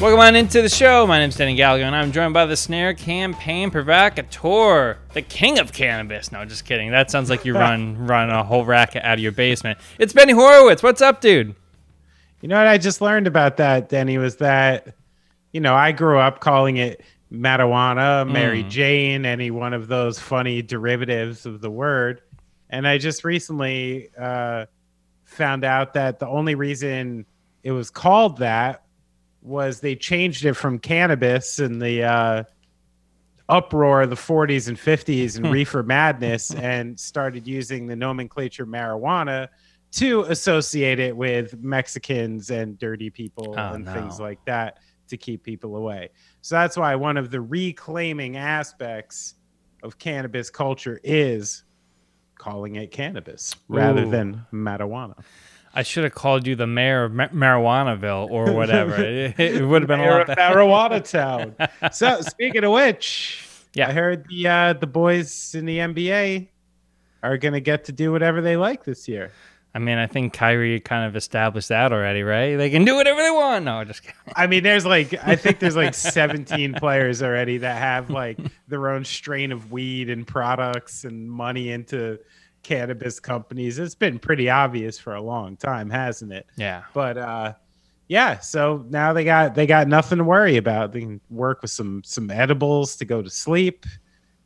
Welcome on into the show. My name's Danny Gallagher, and I'm joined by the snare campaign provocateur, the king of cannabis. No, just kidding. That sounds like you run run a whole racket out of your basement. It's Benny Horowitz. What's up, dude? You know what I just learned about that, Denny, was that, you know, I grew up calling it marijuana, Mary Jane, any one of those funny derivatives of the word. And I just recently uh, found out that the only reason it was called that was they changed it from cannabis in the uh, uproar of the 40s and 50s and reefer madness and started using the nomenclature marijuana to associate it with Mexicans and dirty people Oh, and no. things like that to keep people away. So that's why one of the reclaiming aspects of cannabis culture is calling it cannabis rather than marijuana. I should have called you the mayor of Ma- Marijuanaville or whatever. it, it would have been a Mayor lot of better. Marijuana Town. So speaking of which, Yeah. I heard the uh, the boys in the NBA are gonna get to do whatever they like this year. I mean, I think Kyrie kind of established that already, right? They can do whatever they want. No, just kidding. I mean, there's like I think there's like 17 players already that have like their own strain of weed and products and money into cannabis companies. It's been pretty obvious for a long time, hasn't it? Yeah. But uh yeah, so now they got they got nothing to worry about. They can work with some some edibles to go to sleep.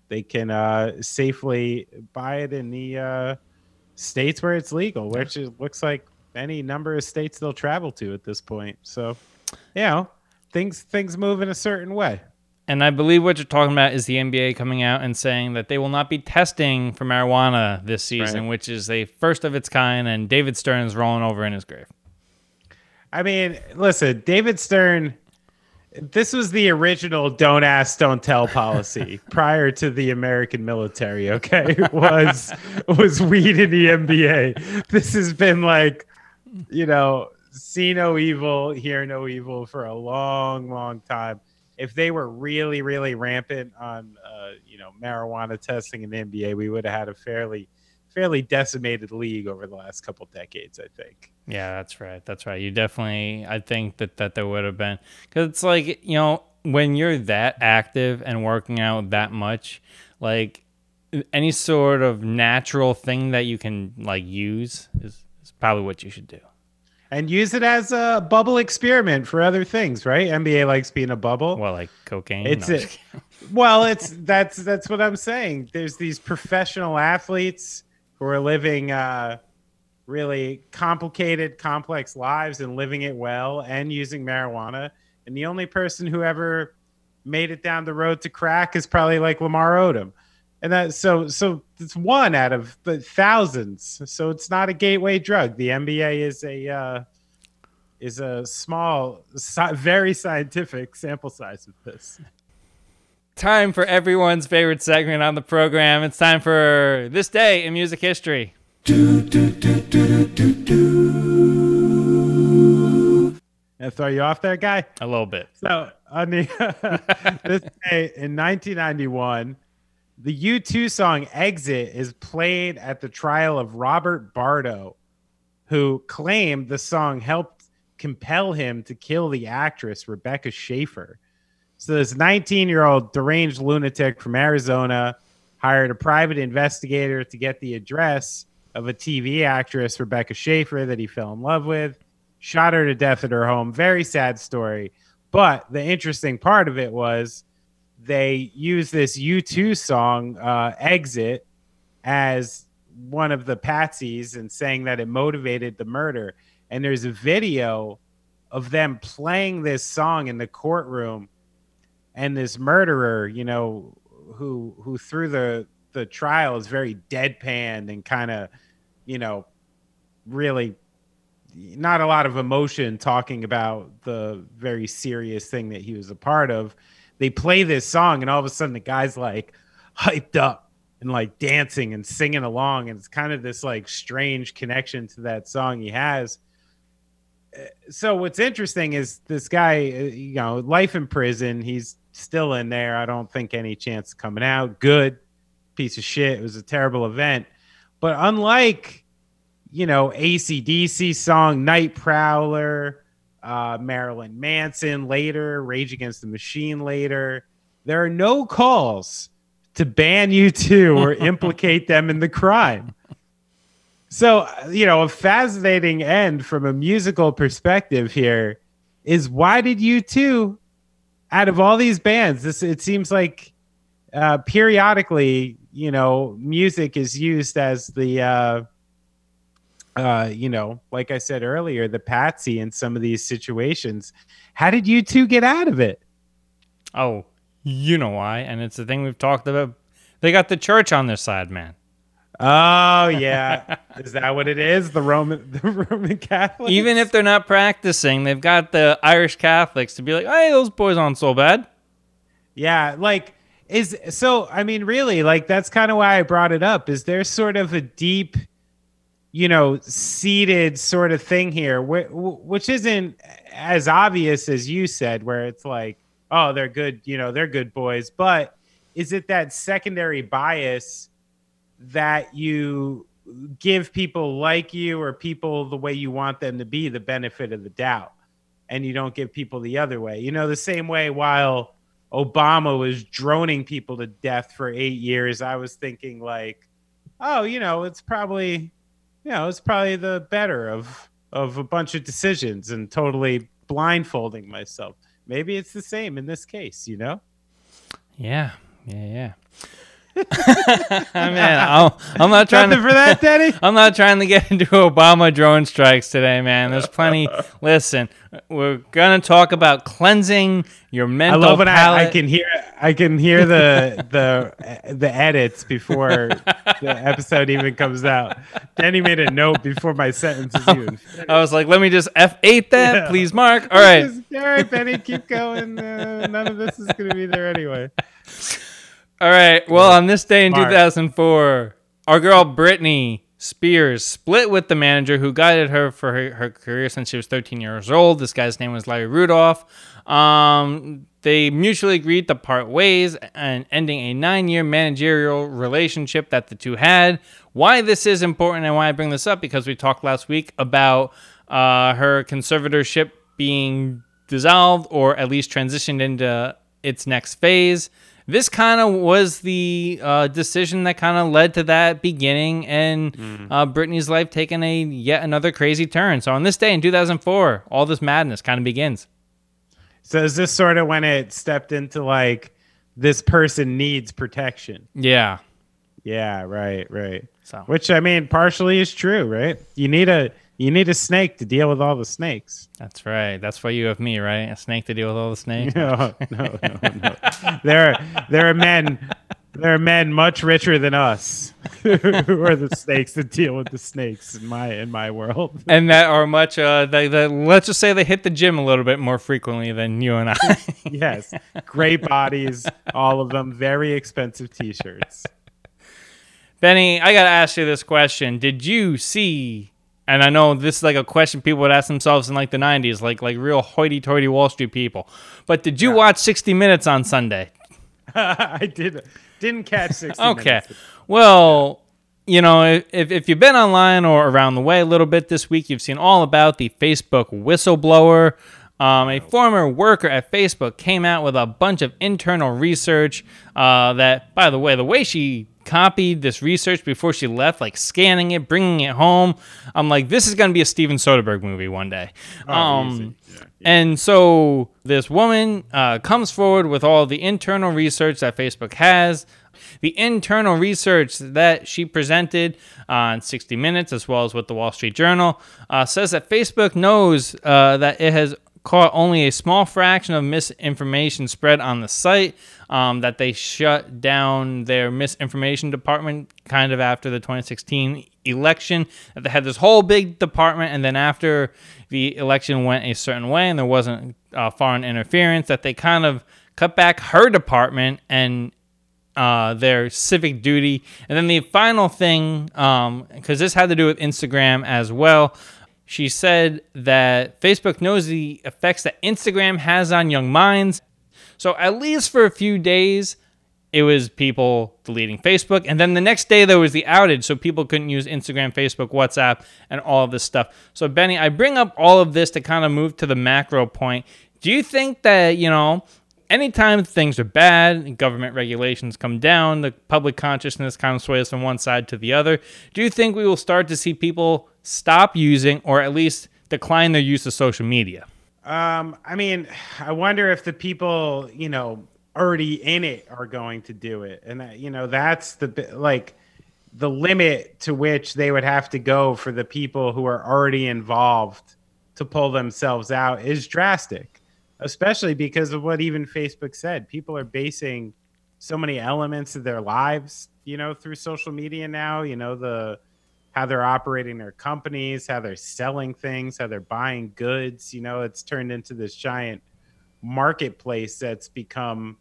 They can uh safely buy it in the uh states where it's legal, which it looks like any number of states they'll travel to at this point. So, you know, things things move in a certain way. And I believe what you're talking about is the NBA coming out and saying that they will not be testing for marijuana this season, Right. which is a first of its kind. And David Stern is rolling over in his grave. I mean, listen, David Stern. This was the original "don't ask, don't tell" policy prior to the American military. Okay, was was weed in the NBA. This has been like, you know, see no evil, hear no evil for a long, long time. If they were really, really rampant on, uh, you know, marijuana testing in the NBA, we would have had a fairly, fairly decimated league over the last couple decades. I think. Yeah, that's right. That's right. You definitely, I think that, that there would have been. Because it's like, you know, when you're that active and working out that much, like any sort of natural thing that you can like use is, is probably what you should do. And use it as a bubble experiment for other things, right? NBA likes being a bubble. Well, like cocaine. it's No, kidding. well, it's that's that's what I'm saying. There's these professional athletes who are living uh, really complicated, complex lives and living it well and using marijuana. And the only person who ever made it down the road to crack is probably like Lamar Odom. And that so so it's one out of the thousands. So it's not a gateway drug. The NBA is a uh, is a small, very scientific sample size of this. time for everyone's favorite segment on the program. It's time for this day in music history. Do, do, do, do, do, do. And throw you off there, guy. A little bit. So on the this day in 1991, the U2 song "Exit" is played at the trial of Robert Bardo, who claimed the song helped compel him to kill the actress Rebecca Schaeffer. So this 19-year-old deranged lunatic from Arizona hired a private investigator to get the address of a TV actress Rebecca Schaeffer that he fell in love with, shot her to death at her home. Very sad story. But the interesting part of it was they use this U2 song, uh, Exit, as one of the patsies and saying that it motivated the murder. And there's a video of them playing this song in the courtroom and this murderer, you know, who who through the the trial is very deadpan and kind of, you know, really not a lot of emotion talking about the very serious thing that he was a part of. They play this song, and all of a sudden the guy's like hyped up and like dancing and singing along, and it's kind of this like strange connection to that song he has. Uh, So what's interesting is this guy, uh, you know, life in prison. He's still in there. I don't think any chance of coming out. Good piece of shit. It was a terrible event, but unlike you know, ACDC song Night Prowler, uh, Marilyn Manson later, Rage Against the Machine later. There are no calls to ban U2 or implicate them in the crime. So, you know, a fascinating end from a musical perspective here is why did U2 out of all these bands, this it seems like uh, periodically, you know, music is used as the uh, uh, you know, like I said earlier, the patsy in some of these situations. How did U2 get out of it? Oh, you know why, and it's the thing we've talked about. They got the church on their side, man. Oh yeah, is that what it is? The Roman, the Roman Catholics. Even if they're not practicing, they've got the Irish Catholics to be like, "Hey, those boys aren't so bad." Yeah, like is so. I mean, really, like that's kind of why I brought it up. Is there sort of a deep, you know, seated sort of thing here, which isn't as obvious as you said, where it's like, oh, they're good, you know, they're good boys, but is it that secondary bias? that you give people like you or people the way you want them to be the benefit of the doubt and you don't give people the other way you know the same way while obama was droning people to death for eight years i was thinking like oh you know it's probably you know it's probably the better of of a bunch of decisions and totally blindfolding myself maybe it's the same in this case you know yeah yeah yeah Man, I'm, I'm not trying Nothing to, for that, Denny. I'm not trying to get into Obama drone strikes today, man. There's plenty. listen, we're gonna talk about cleansing your mental. I love when I. I can hear I can hear the the the edits before the episode even comes out. Danny made a note before my sentence is even. finished. I was like, let me just F8 that, Yeah. please, Mark. All right. Just, All right, Benny, keep going. Uh, none of this is going to be there anyway. All right. Well, on this day in Mark. 2004, our girl Britney Spears split with the manager who guided her for her, her career since she was 13 years old. This guy's name was Larry Rudolph. Um, they mutually agreed to part ways and ending a nine year managerial relationship that the two had. Why this is important and why I bring this up because we talked last week about uh, her conservatorship being dissolved or at least transitioned into its next phase. This kind of was the uh, decision that kind of led to that beginning and uh, Britney's life taking a yet another crazy turn. So on this day in 2004, all this madness kind of begins. So is this sort of when it stepped into like this person needs protection? Yeah. Yeah, right, right. So Which I mean, partially is true, right? You need a you need a snake to deal with all the snakes. that's right. That's why you have me, right? A snake to deal with all the snakes. No, no, no, no. there, are, there are men, there are men much richer than us who are the snakes that deal with the snakes in my in my world. and that are much uh they, they, let's just say they hit the gym a little bit more frequently than you and I. Yes, great bodies, all of them, very expensive T-shirts. Benny, I got to ask you this question. Did you see and I know this is like a question people would ask themselves in like the 90s, like like real hoity-toity Wall Street people. But did you watch 60 Minutes on Sunday? I did didn't catch sixty. Okay. minutes. Well, you know, if, if you've been online or around the way a little bit this week, you've seen all about the Facebook whistleblower. Um, a former worker at Facebook came out with a bunch of internal research uh, that, by the way, the way she copied this research before she left, like scanning it, bringing it home, I'm like, this is going to be a Steven Soderbergh movie one day. um, easy. Yeah, and so this woman uh, comes forward with all the internal research that Facebook has. The internal research that she presented on 60 Minutes, as well as with the Wall Street Journal, uh, says that Facebook knows uh, that it has caught only a small fraction of misinformation spread on the site, um, that they shut down their misinformation department kind of after the 2016 election, that they had this whole big department, and then after the election went a certain way and there wasn't uh, foreign interference, that they kind of cut back her department and uh, their civic duty. And then the final thing, because this had to do with Instagram as well, she said that Facebook knows the effects that Instagram has on young minds. So, at least for a few days, it was people deleting Facebook. And then the next day there was the outage, so people couldn't use Instagram, Facebook, WhatsApp, and all of this stuff. So, Benny, I bring up all of this to kind of move to the macro point. Do you think that, you know, anytime things are bad, government regulations come down, the public consciousness kind of sways from one side to the other, do you think we will start to see people stop using or at least decline their use of social media? Um, I mean, I wonder if the people, you know, already in it are going to do it. And that, you know, that's the like the limit to which they would have to go for the people who are already involved to pull themselves out is drastic, especially because of what even Facebook said. People are basing so many elements of their lives, you know, through social media now, you know, the how they're operating their companies, how they're selling things, how they're buying goods, you know, it's turned into this giant marketplace that's become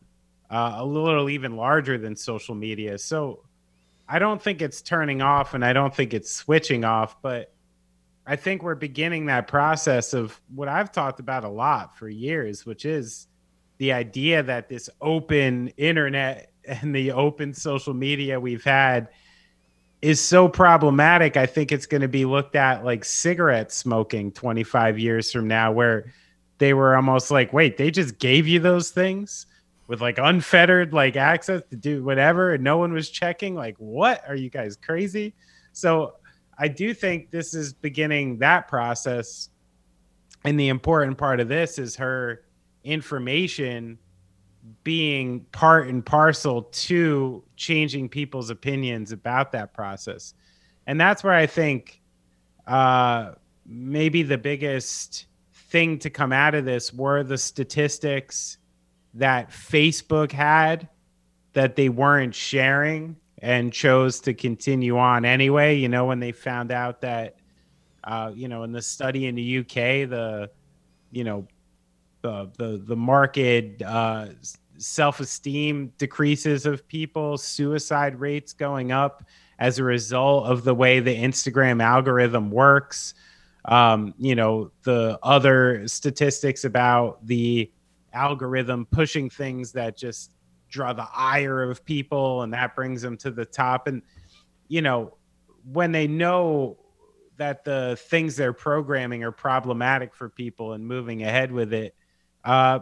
uh, a little even larger than social media. So I don't think it's turning off and I don't think it's switching off, but I think we're beginning that process of what I've talked about a lot for years, which is the idea that this open internet and the open social media we've had is so problematic. I think it's going to be looked at like cigarette smoking 25 years from now, where they were almost like, wait, they just gave you those things? with like unfettered like access to do whatever and no one was checking like what are you guys crazy so i do think this is beginning that process. And the important part of this is her information being part and parcel to changing people's opinions about that process. And that's where i think uh maybe the biggest thing to come out of this were the statistics that Facebook had that they weren't sharing and chose to continue on anyway. You know, when they found out that, uh, you know, in the study in the UK, the, you know, the the the market uh, self esteem decreases of people, suicide rates going up as a result of the way the Instagram algorithm works. Um, you know, the other statistics about the algorithm pushing things that just draw the ire of people and that brings them to the top. And you know when they know that the things they're programming are problematic for people and moving ahead with it uh,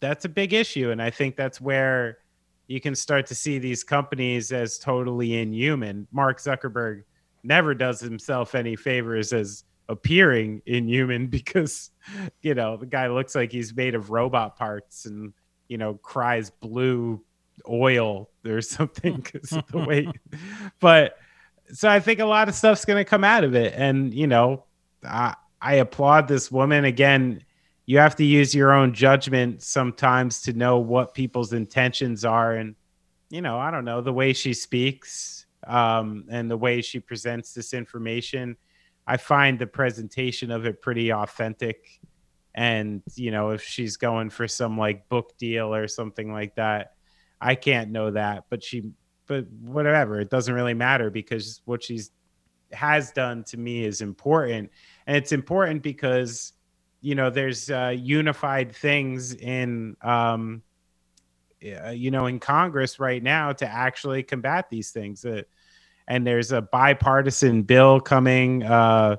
that's a big issue. And i think that's where you can start to see these companies as totally inhuman. Mark zuckerberg never does himself any favors as appearing inhuman because you know the guy looks like he's made of robot parts and you know cries blue oil or something because of the weight but so i think a lot of stuff's going to come out of it. And you know I, I applaud this woman. Again you have to use your own judgment sometimes to know what people's intentions are. And you know i don't know the way she speaks um, and the way she presents this information I find the presentation of it pretty authentic. And, you know, if she's going for some like book deal or something like that, I can't know that. But she, but whatever, it doesn't really matter because what she's has done to me is important. And it's important because, you know, there's uh, unified things in, um, you know, in Congress right now to actually combat these things. Uh, and there's a bipartisan bill coming uh,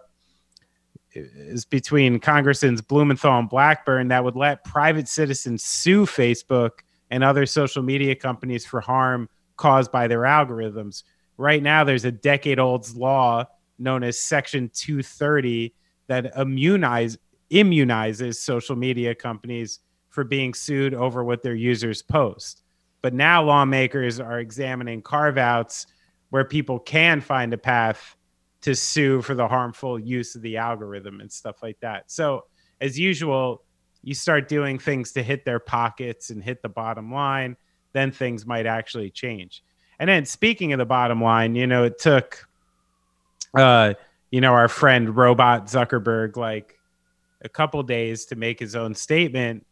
is between Congressmans Blumenthal and Blackburn that would let private citizens sue Facebook and other social media companies for harm caused by their algorithms. Right now, there's a decade old law known as Section 230 that immunize, immunizes social media companies for being sued over what their users post. But now lawmakers are examining carve outs where people can find a path to sue for the harmful use of the algorithm and stuff like that. So, as usual, you start doing things to hit their pockets and hit the bottom line, then things might actually change. And then, speaking of the bottom line, you know, it took, uh, you know, our friend Robot Zuckerberg like a couple days to make his own statement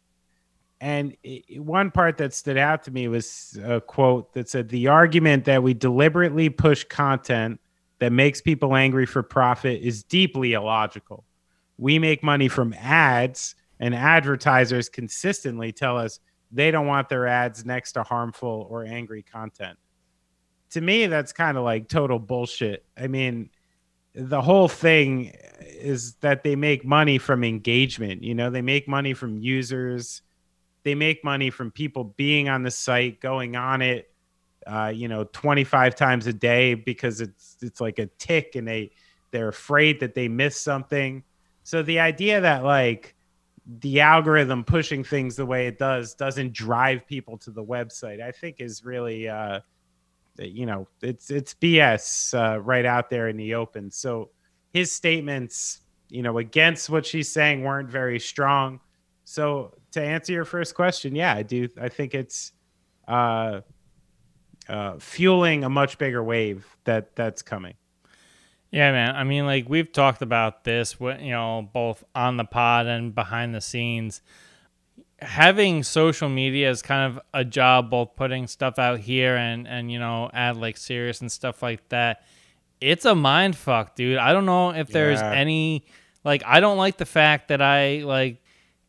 and one part that stood out to me was a quote that said, The argument that we deliberately push content that makes people angry for profit is deeply illogical. We make money from ads, and advertisers consistently tell us they don't want their ads next to harmful or angry content. To me, that's kind of like total bullshit. I mean, the whole thing is that they make money from engagement. You know, they make money from users, they make money from people being on the site, going on it, uh, you know, 25 times a day because it's it's like a tick and they they're afraid that they miss something. So the idea that like the algorithm pushing things the way it does doesn't drive people to the website, I think is really uh, you know, it's it's BS uh, right out there in the open. So his statements, you know, against what she's saying weren't very strong. So to answer your first question, yeah, I do. I think it's uh, uh, fueling a much bigger wave that that's coming. Yeah, man. I mean, like we've talked about this, you know, both on the pod and behind the scenes. Having social media is kind of a job, both putting stuff out here and and you know, add like serious and stuff like that. It's a mind fuck, dude. I don't know if there's yeah. any like I don't like the fact that I like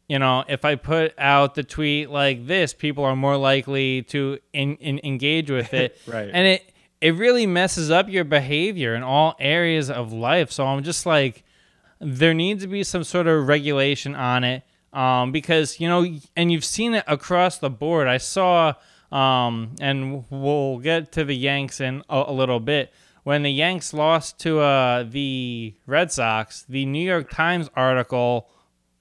you know, if I put out the tweet like this, people are more likely to in, in, engage with it. right. And it it really messes up your behavior in all areas of life. So I'm just like, there needs to be some sort of regulation on it. Um, because you know, and you've seen it across the board. I saw, um, and we'll get to the Yanks in a, a little bit. When the Yanks lost to uh, the Red Sox, the New York Times article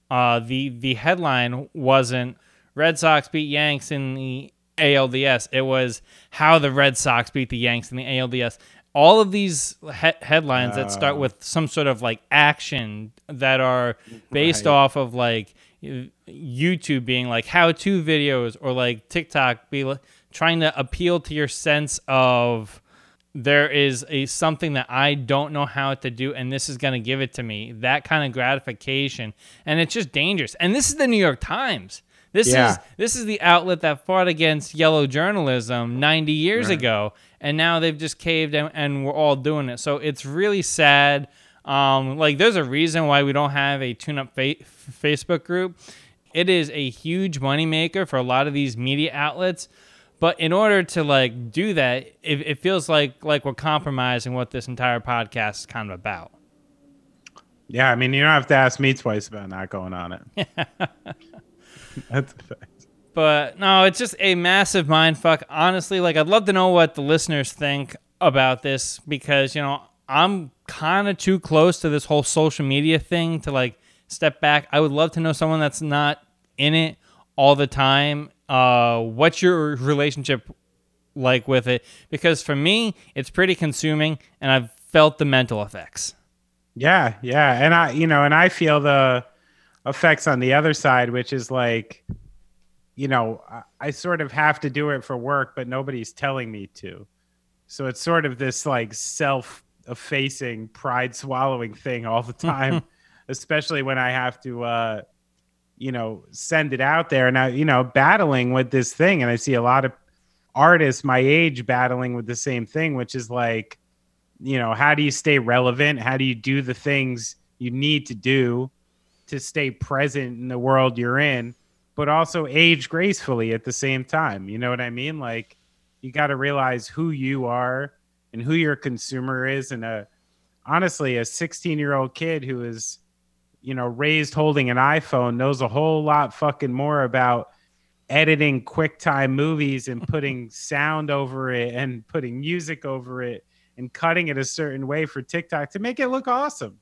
uh, the the headline wasn't Red Sox beat Yanks in the ALDS. It was how the Red Sox beat the Yanks in the ALDS. All of these he- headlines that start with some sort of like action that are based right. off of like YouTube being like how to videos or like TikTok be like, trying to appeal to your sense of there is a something that I don't know how to do and this is going to give it to me. That kind of gratification and it's just dangerous. And this is the New York Times. This yeah. is this is the outlet that fought against yellow journalism 90 years right. ago and now they've just caved and, and, we're all doing it. So it's really sad. Um, like there's a reason why we don't have a tune up fa- Facebook group. It is a huge moneymaker for a lot of these media outlets but in order to like do that, it, it feels like like we're compromising what this entire podcast is kind of about. Yeah, I mean, you don't have to ask me twice about not going on it. That's a fact. But no, it's just a massive mind fuck. Honestly, like I'd love to know what the listeners think about this because you know I'm kind of too close to this whole social media thing to like step back. I would love to know someone that's not in it all the time uh, what's your relationship like with it? Because for me, it's pretty consuming, and I've felt the mental effects. Yeah, yeah, and I, you know, and I feel the effects on the other side, which is like, you know, I, I sort of have to do it for work, but nobody's telling me to. So it's sort of this like self effacing, pride swallowing thing all the time, especially when I have to uh, you know, send it out there. And I, you know, battling with this thing. And I see a lot of artists my age battling with the same thing, which is like, you know, how do you stay relevant? How do you do the things you need to do to stay present in the world you're in, but also age gracefully at the same time? You know what I mean? Like, you got to realize who you are and who your consumer is. And a, honestly, a 16 year old kid who is, you know, raised holding an iPhone knows a whole lot fucking more about editing QuickTime movies and putting sound over it and putting music over it and cutting it a certain way for TikTok to make it look awesome.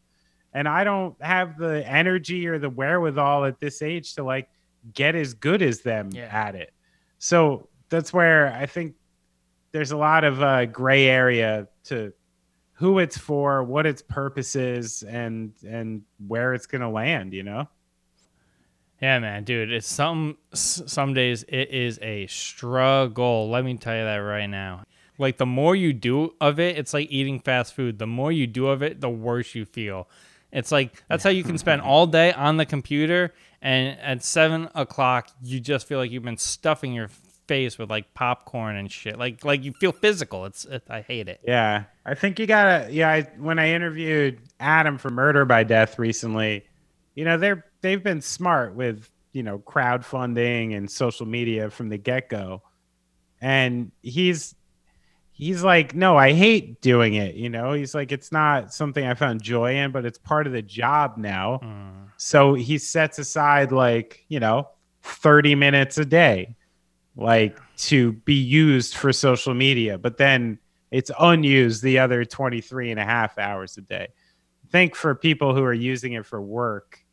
And I don't have the energy or the wherewithal at this age to like get as good as them yeah. at it. So that's where I think there's a lot of uh, gray area to who it's for, what its purpose is, and and where it's gonna land. You know. Yeah, man, dude. It's some some days it is a struggle. Let me tell you that right now. Like the more you do of it, it's like eating fast food. The more you do of it, the worse you feel. It's like that's how you can spend all day on the computer, and at seven o'clock, you just feel like you've been stuffing your face with like popcorn and shit. Like like you feel physical. It's it, I hate it. Yeah, I think you gotta. Yeah, I, when I interviewed Adam for Murder by Death recently, you know they're they've been smart with you know, crowdfunding and social media from the get go. And he's he's like, no, I hate doing it. You know, he's like, it's not something I found joy in, but it's part of the job now. Mm. So he sets aside like, you know, 30 minutes a day, like to be used for social media. But then it's unused the other 23 and a half hours a day. I think for people who are using it for work,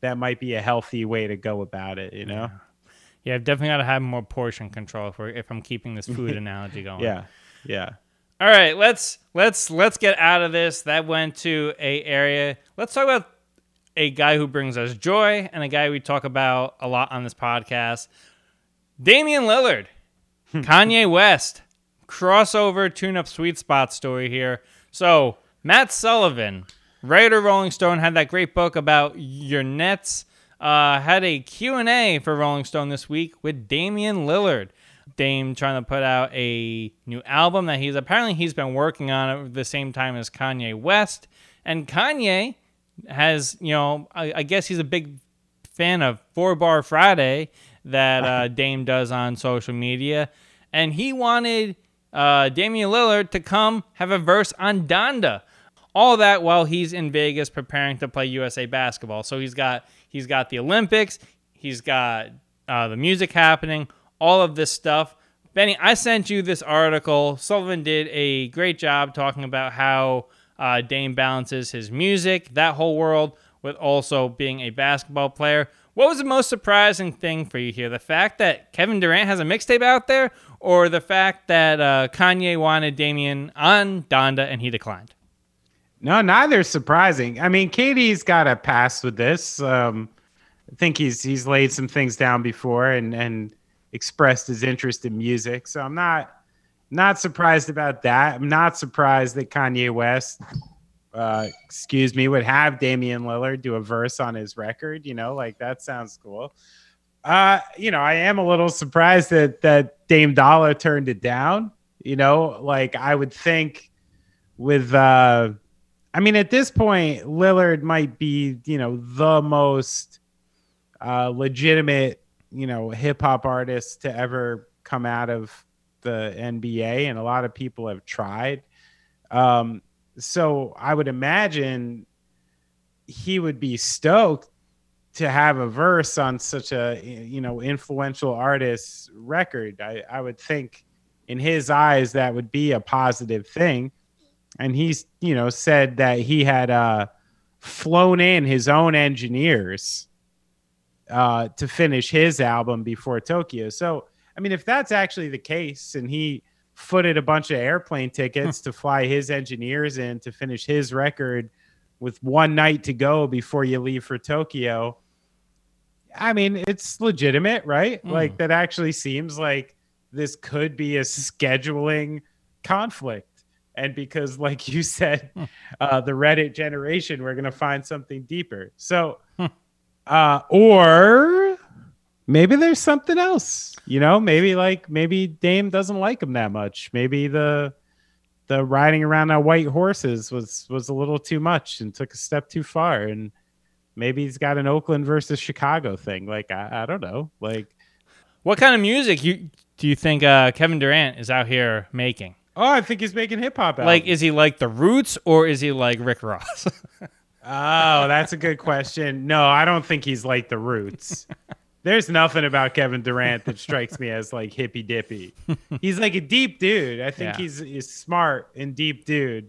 that might be a healthy way to go about it, you know? Yeah, yeah I've definitely got to have more portion control if, if I'm keeping this food analogy going. Yeah. Yeah. All right, let's let's let's get out of this. That went to a area. Let's talk about a guy who brings us joy and a guy we talk about a lot on this podcast. Damian Lillard, Kanye West, crossover tune-up sweet spot story here. So Matt Sullivan, writer Rolling Stone, had that great book about your Nets. Uh, had a Q&A for Rolling Stone this week with Damian Lillard. Dame trying to put out a new album that he's apparently he's been working on at the same time as Kanye West. And Kanye has, you know, I, I guess he's a big fan of Four Bar Friday that uh, Dame does on social media. And he wanted uh, Damian Lillard to come have a verse on Donda. All that while he's in Vegas preparing to play USA basketball. So he's got he's got the Olympics, he's got uh, the music happening, all of this stuff. Benny, I sent you this article. Sullivan did a great job talking about how uh, Dame balances his music, that whole world, with also being a basketball player. What was the most surprising thing for you here? The fact that Kevin Durant has a mixtape out there, or the fact that uh, Kanye wanted Damian on Donda and he declined? No, neither is surprising. I mean, KD's got a pass with this. Um, I think he's he's laid some things down before and and expressed his interest in music. So I'm not not surprised about that. I'm not surprised that Kanye West, uh, excuse me, would have Damian Lillard do a verse on his record. You know, like that sounds cool. Uh, you know, I am a little surprised that that Dame Dollar turned it down. You know, like I would think with uh I mean at this point Lillard might be, you know, the most uh legitimate, you know, hip hop artist to ever come out of the NBA and a lot of people have tried. Um so I would imagine he would be stoked to have a verse on such a you know influential artist's record. I, I would think in his eyes that would be a positive thing. And he's you know said that he had uh flown in his own engineers uh to finish his album before tokyo. So i mean if that's actually the case and he footed a bunch of airplane tickets to fly his engineers in to finish his record with one night to go before you leave for tokyo I mean, it's legitimate, right? Mm. Like that actually seems like this could be a scheduling conflict. And because, like you said, hmm. uh, the Reddit generation, we're going to find something deeper. So, hmm. uh, or maybe there's something else, you know, maybe like maybe Dame doesn't like him that much. Maybe the, the riding around on white horses was was a little too much and took a step too far and maybe he's got an Oakland versus Chicago thing. Like I, I don't know. Like what kind of music you do you think uh, Kevin Durant is out here making? Oh, I think he's making hip hop. Like, is he like the Roots or is he like Rick Ross? oh, that's a good question. No, I don't think he's like the Roots. There's nothing about Kevin Durant that strikes me as like hippy dippy. He's like a deep dude. I think yeah. he's, he's smart and deep dude,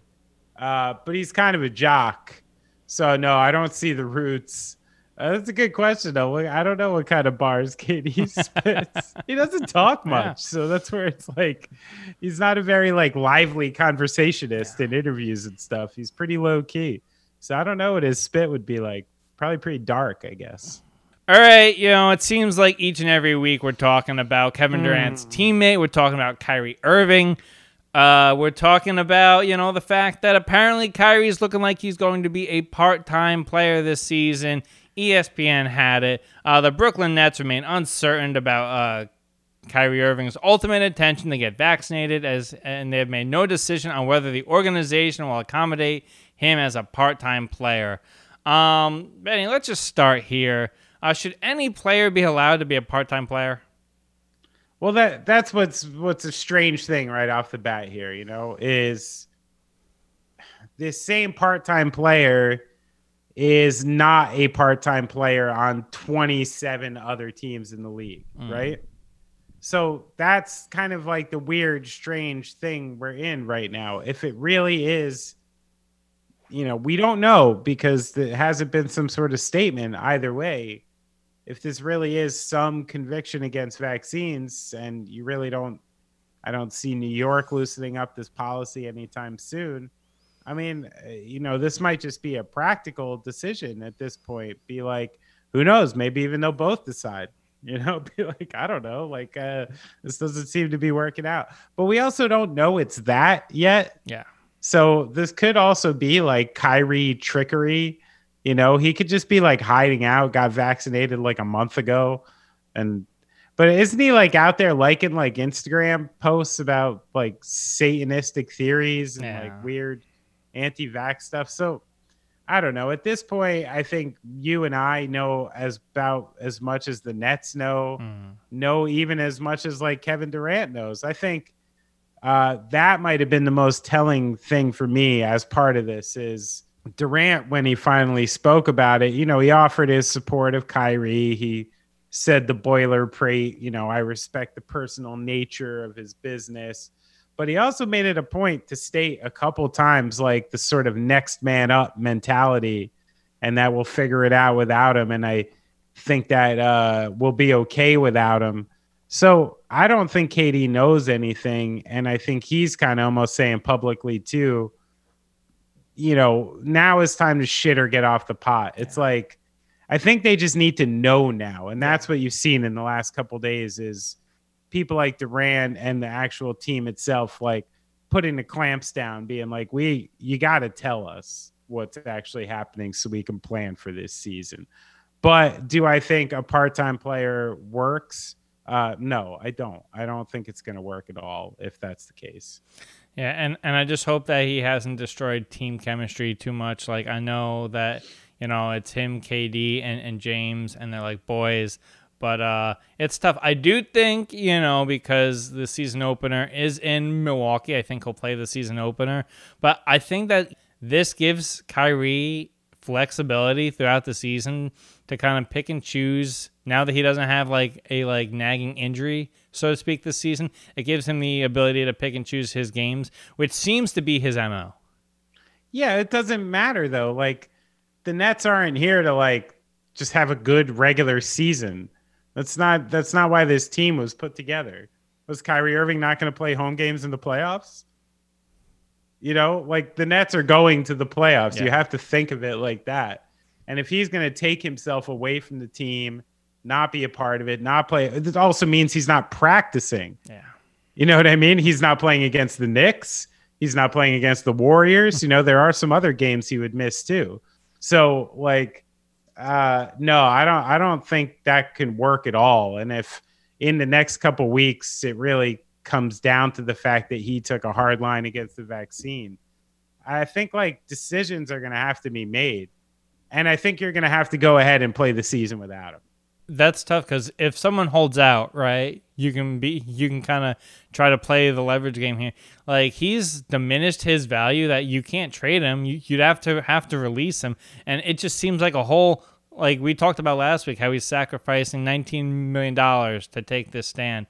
uh, but he's kind of a jock. So no, I don't see the roots. Uh, that's a good question though. I don't know what kind of bars KD spits. he doesn't talk much, yeah. so that's where it's like he's not a very like lively conversationist yeah. in interviews and stuff. He's pretty low key. So I don't know what his spit would be like. Probably pretty dark, I guess. All right, you know, it seems like each and every week we're talking about Kevin Durant's mm. teammate. We're talking about Kyrie Irving. Uh, we're talking about, you know, the fact that apparently Kyrie's looking like he's going to be a part time player this season. ESPN had it. Uh, the Brooklyn Nets remain uncertain about uh, Kyrie Irving's ultimate intention to get vaccinated, as and they have made no decision on whether the organization will accommodate him as a part time player. Um, Benny, let's just start here. Uh, should any player be allowed to be a part-time player? Well, that that's what's what's a strange thing right off the bat here. You know, is this same part-time player is not a part-time player on 27 other teams in the league, mm. right? So that's kind of like the weird, strange thing we're in right now. If it really is, you know, we don't know because there hasn't been some sort of statement either way. If this really is some conviction against vaccines, and you really don't, I don't see New York loosening up this policy anytime soon. I mean, uh, you know, this might just be a practical decision at this point. Be like, who knows? Maybe even they'll both decide you know be like i don't know like uh this doesn't seem to be working out but we also don't know it's that yet yeah so this could also be like Kyrie trickery you know he could just be like hiding out got vaccinated like a month ago and but isn't he like out there liking like instagram posts about like satanistic theories and yeah. like weird anti-vax stuff so I don't know. At this point, I think you and I know as about as much as the Nets know, mm. know even as much as like Kevin Durant knows. I think uh, that might have been the most telling thing for me as part of this is Durant when he finally spoke about it. You know, he offered his support of Kyrie. He said the boilerplate. You know, I respect the personal nature of his business but he also made it a point to state a couple times like the sort of next man up mentality and that we'll figure it out without him and i think that uh, we'll be okay without him so i don't think KD knows anything and i think he's kind of almost saying publicly too you know now is time to shit or get off the pot it's yeah. like i think they just need to know now and that's what you've seen in the last couple days is people like Durant and the actual team itself, like putting the clamps down, being like, we, you got to tell us what's actually happening so we can plan for this season. But do I think a part time player works? Uh, no, I don't. I don't think it's going to work at all if that's the case. Yeah, and and I just hope that he hasn't destroyed team chemistry too much. Like I know that you know it's him, KD, and and James, and they're like boys. But uh, it's tough. I do think, you know, because the season opener is in Milwaukee, I think he'll play the season opener. But I think that this gives Kyrie flexibility throughout the season to kind of pick and choose now that he doesn't have like a like nagging injury so to speak this season it gives him the ability to pick and choose his games which seems to be his mo yeah it doesn't matter though like the nets aren't here to like just have a good regular season that's not that's not why this team was put together. Was Kyrie Irving not going to play home games in the playoffs? You know, like the Nets are going to the playoffs. Yeah. You have to think of it like that. And if he's going to take himself away from the team, not be a part of it, not play, it also means he's not practicing. Yeah. You know what I mean? He's not playing against the Knicks. He's not playing against the Warriors. you know, there are some other games he would miss too. So, like, uh, no, I don't. I don't think that can work at all. And if in the next couple weeks it really comes down to the fact that he took a hard line against the vaccine, I think like decisions are going to have to be made, and I think you're going to have to go ahead and play the season without him. That's tough because if someone holds out, right, you can be you can kind of try to play the leverage game here. Like he's diminished his value that you can't trade him. You, would have to have to release him, and it just seems like a whole like we talked about last week how he's sacrificing 19 million dollars to take this stand.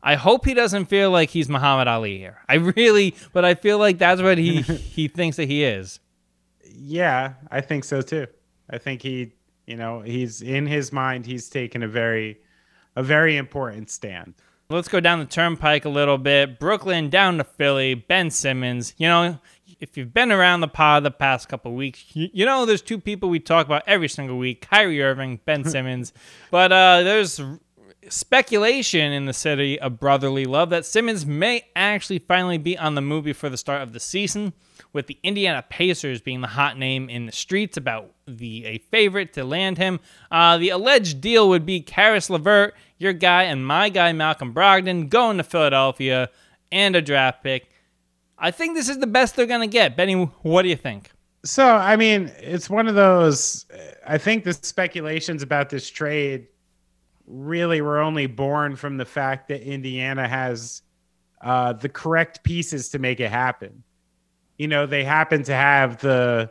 I hope he doesn't feel like he's Muhammad Ali here. I really, but I feel like that's what he he thinks that he is. Yeah, I think so too. I think he, you know, he's in his mind he's taken a very a very important stand. Let's go down the turnpike a little bit. Brooklyn down to Philly. Ben Simmons. You know, if you've been around the pod the past couple weeks, you, you, know there's two people we talk about every single week: Kyrie Irving, Ben Simmons. but uh, there's speculation in the city of brotherly love that Simmons may actually finally be on the movie for the start of the season, with the Indiana Pacers being the hot name in the streets about the a favorite to land him. Uh, the alleged deal would be Caris LeVert, your guy, and my guy Malcolm Brogdon going to Philadelphia and a draft pick. I think this is the best they're going to get. Benny, what do you think? So, I mean, it's one of those. I think the speculations about this trade really were only born from the fact that Indiana has uh, the correct pieces to make it happen. You know, they happen to have the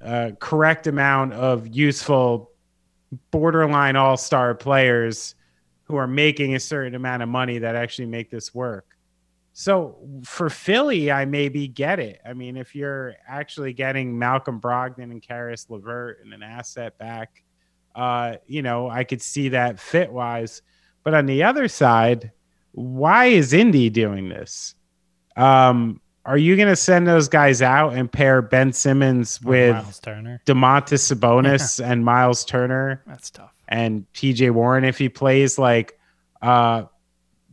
uh, correct amount of useful borderline all star players who are making a certain amount of money that actually make this work. So for Philly, I maybe get it. I mean, if you're actually getting Malcolm Brogdon and Caris LeVert and an asset back, uh, you know, I could see that fit wise. But on the other side, why is Indy doing this? Um, are you going to send those guys out and pair Ben Simmons with Miles Turner, Domantas Sabonis, and Miles Turner? That's tough. And TJ Warren, if he plays, like, uh,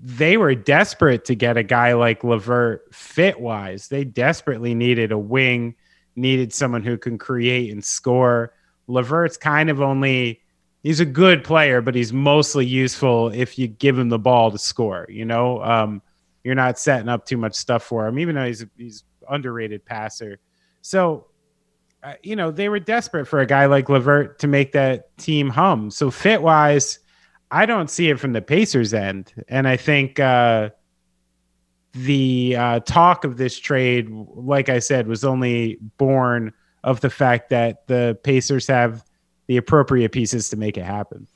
they were desperate to get a guy like LeVert fit wise. They desperately needed a wing, needed someone who can create and score. LeVert's kind of only he's a good player, but he's mostly useful if you give him the ball to score. You know, um, you're not setting up too much stuff for him, even though he's he's underrated passer. So, uh, you know, they were desperate for a guy like LeVert to make that team hum. So fit wise, I don't see it from the Pacers end, and I think uh, the uh, talk of this trade, like I said, was only born of the fact that the Pacers have the appropriate pieces to make it happen,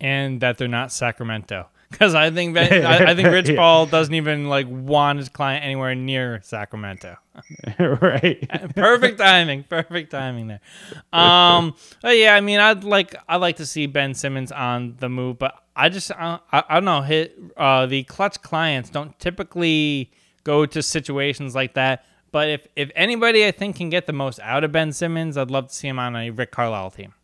and that they're not Sacramento because I think that, I, I, think Rich Paul doesn't even like want his client anywhere near Sacramento. right. perfect timing. Perfect timing there. Um. yeah. I mean, I'd like I'd like to see Ben Simmons on the move, but I just I, I, I don't know. Hit uh, the Klutch clients don't typically go to situations like that. But if if anybody I think can get the most out of Ben Simmons, I'd love to see him on a Rick Carlisle team.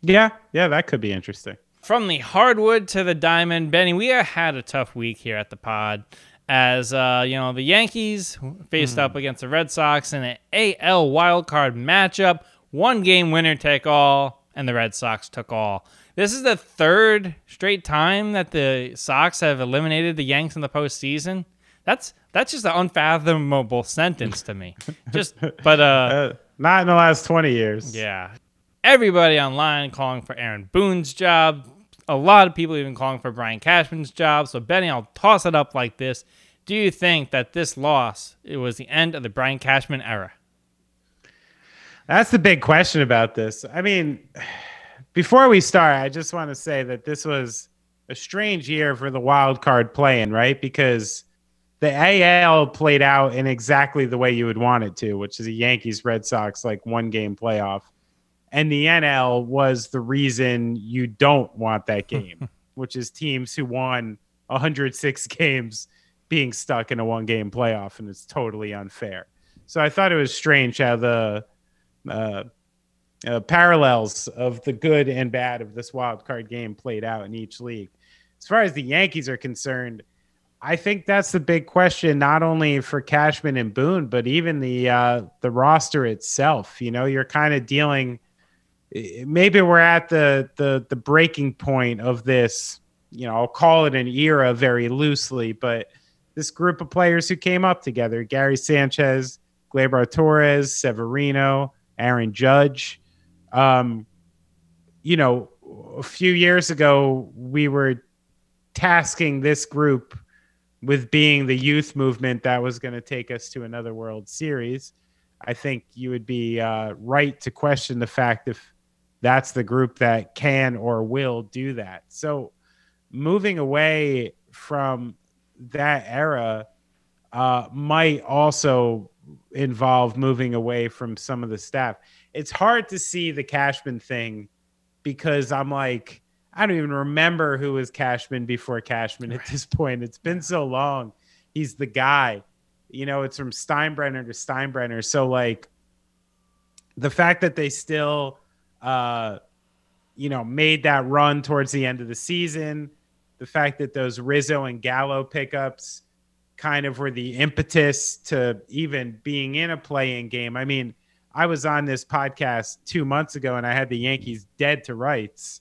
Yeah, yeah, that could be interesting. From the hardwood to the diamond, Benny, we had a tough week here at the pod. As uh, you know, the Yankees faced mm. up against the Red Sox in an AL wildcard matchup, one game winner take all, and the Red Sox took all. This is the third straight time that the Sox have eliminated the Yanks in the postseason. That's that's just an unfathomable sentence to me. Just, but uh, uh, not in the last twenty years. Yeah, everybody online calling for Aaron Boone's job. A lot of people even calling for Brian Cashman's job. So Benny, I'll toss it up like this: Do you think that this loss it was the end of the Brian Cashman era? That's the big question about this. I mean, before we start, I just want to say that this was a strange year for the wild card playing, right? Because the AL played out in exactly the way you would want it to, which is a Yankees Red Sox like one game playoff. And the NL was the reason you don't want that game, which is teams who won 106 games being stuck in a one game playoff, and it's totally unfair. So I thought it was strange how the uh, uh, parallels of the good and bad of this wild card game played out in each league. As far as the Yankees are concerned, I think that's the big question, not only for Cashman and Boone, but even the uh, the roster itself. You know, you're kind of dealing maybe we're at the the the breaking point of this you know i'll call it an era very loosely but this group of players who came up together gary sanchez gleyber torres severino aaron judge um you know a few years ago we were tasking this group with being the youth movement that was going to take us to another world series i think you would be uh, right to question the fact if that's the group that can or will do that. So moving away from that era uh, might also involve moving away from some of the staff. It's hard to see the Cashman thing because I'm like, I don't even remember who was Cashman before Cashman at this point. It's been so long. He's the guy. You know, it's from Steinbrenner to Steinbrenner. So, like, the fact that they still uh, you know, made that run towards the end of the season. The fact that those Rizzo and Gallo pickups kind of were the impetus to even being in a playing game. I mean, I was on this podcast two months ago and I had the Yankees dead to rights.